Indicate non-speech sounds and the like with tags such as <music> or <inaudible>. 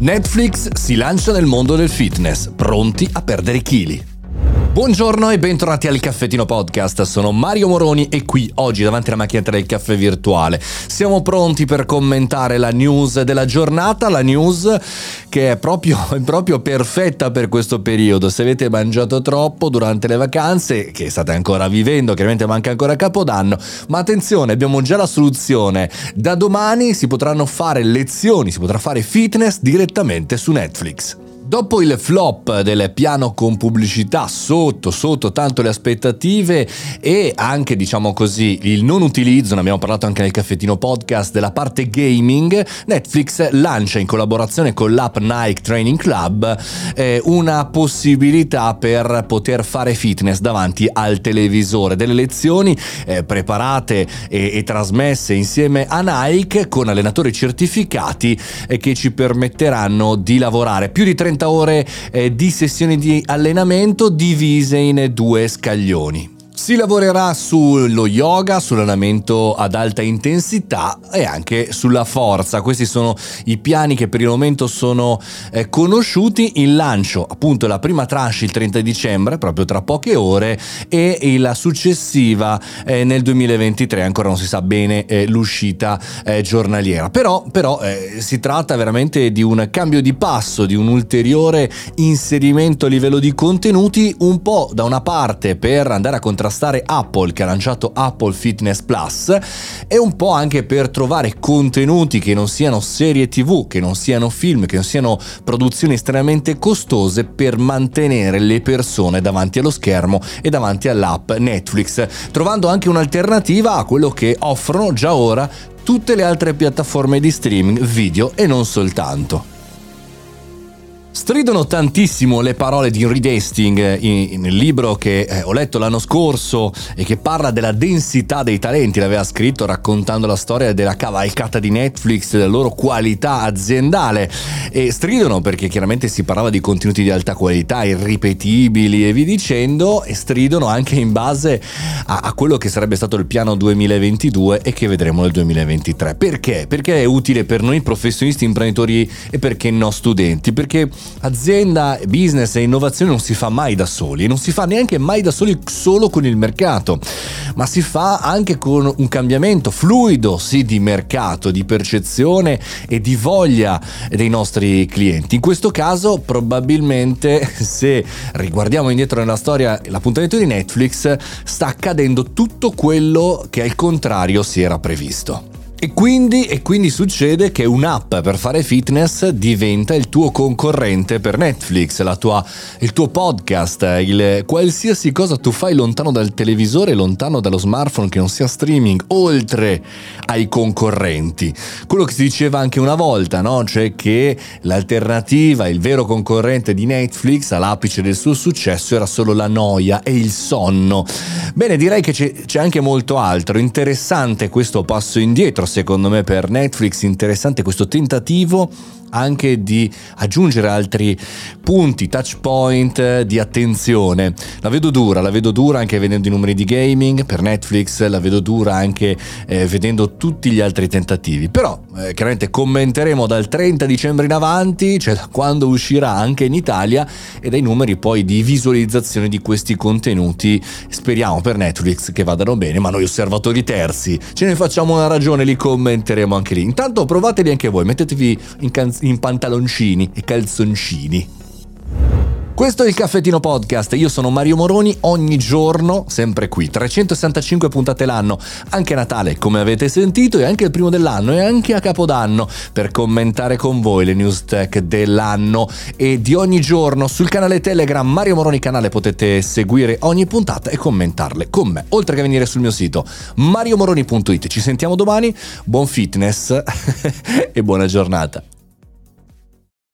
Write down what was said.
Netflix si lancia nel mondo del fitness, pronti a perdere i chili. Buongiorno e bentornati al Caffettino Podcast, sono Mario Moroni e qui oggi davanti alla macchinetta del caffè virtuale siamo pronti per commentare la news della giornata, la news che è proprio, <laughs> proprio perfetta per questo periodo. Se avete mangiato troppo durante le vacanze, che state ancora vivendo, chiaramente manca ancora Capodanno, ma attenzione, abbiamo già la soluzione. Da domani si potranno fare lezioni, si potrà fare fitness direttamente su Netflix. Dopo il flop del piano con pubblicità sotto, sotto tanto le aspettative e anche diciamo così il non utilizzo, ne abbiamo parlato anche nel caffettino podcast, della parte gaming, Netflix lancia in collaborazione con l'app Nike Training Club eh, una possibilità per poter fare fitness davanti al televisore, delle lezioni eh, preparate e, e, trasmesse insieme a Nike con allenatori certificati eh, che ci permetteranno di lavorare. Più di 30 30 ore eh, di sessioni di allenamento divise in due scaglioni. Si lavorerà sullo yoga, sull'allenamento ad alta intensità e anche sulla forza. Questi sono i piani che per il momento sono eh, conosciuti. Il lancio, appunto, la prima tranche il 30 dicembre, proprio tra poche ore, e la successiva eh, nel 2023. Ancora non si sa bene eh, l'uscita eh, giornaliera. Però, però eh, si tratta veramente di un cambio di passo, di un ulteriore inserimento a livello di contenuti, un po' da una parte per andare a contrastare contrastare Apple che ha lanciato Apple Fitness Plus e un po' anche per trovare contenuti che non siano serie tv, che non siano film, che non siano produzioni estremamente costose per mantenere le persone davanti allo schermo e davanti all'app Netflix, trovando anche un'alternativa a quello che offrono già ora tutte le altre piattaforme di streaming video e non soltanto. Stridono tantissimo le parole di Reed Hastings nel libro che eh, ho letto l'anno scorso e che parla della densità dei talenti, l'aveva scritto raccontando la storia della cavalcata di Netflix, della loro qualità aziendale e stridono perché chiaramente si parlava di contenuti di alta qualità, irripetibili e vi dicendo e stridono anche in base a, a quello che sarebbe stato il piano 2022 e che vedremo nel 2023. Perché? Perché è utile per noi professionisti, imprenditori e perché no studenti? Perché azienda, business e innovazione non si fa mai da soli, non si fa neanche mai da soli solo con il mercato, ma si fa anche con un cambiamento fluido, sì, di mercato, di percezione e di voglia dei nostri clienti. In questo caso, probabilmente, <laughs> se riguardiamo indietro nella storia l'appuntamento di Netflix, sta accadendo tutto quello che al contrario si era previsto. E quindi, e quindi, succede che un'app per fare fitness diventa il tuo concorrente per Netflix, tua, il tuo podcast, il, qualsiasi cosa tu fai lontano dal televisore, lontano dallo smartphone che non sia streaming, oltre ai concorrenti. Quello che si diceva anche una volta, no? cioè che l'alternativa, il vero concorrente di Netflix all'apice del suo successo era solo la noia e il sonno. Bene, direi che c'è, c'è anche molto altro. Interessante questo passo indietro secondo me per Netflix interessante questo tentativo anche di aggiungere altri punti, touch point di attenzione. La vedo dura, la vedo dura anche vedendo i numeri di gaming per Netflix, la vedo dura anche eh, vedendo tutti gli altri tentativi. Però eh, chiaramente commenteremo dal 30 dicembre in avanti, cioè da quando uscirà anche in Italia e dai numeri poi di visualizzazione di questi contenuti. Speriamo per Netflix che vadano bene, ma noi osservatori terzi ce ne facciamo una ragione, li commenteremo anche lì. Intanto provateli anche voi, mettetevi in, in pantaloncini e calzoncini. Questo è il Caffettino Podcast, io sono Mario Moroni, ogni giorno, sempre qui, 365 puntate l'anno, anche a Natale come avete sentito e anche il primo dell'anno e anche a Capodanno per commentare con voi le news tech dell'anno e di ogni giorno sul canale Telegram Mario Moroni canale potete seguire ogni puntata e commentarle con me, oltre che venire sul mio sito mariomoroni.it. Ci sentiamo domani, buon fitness <laughs> e buona giornata.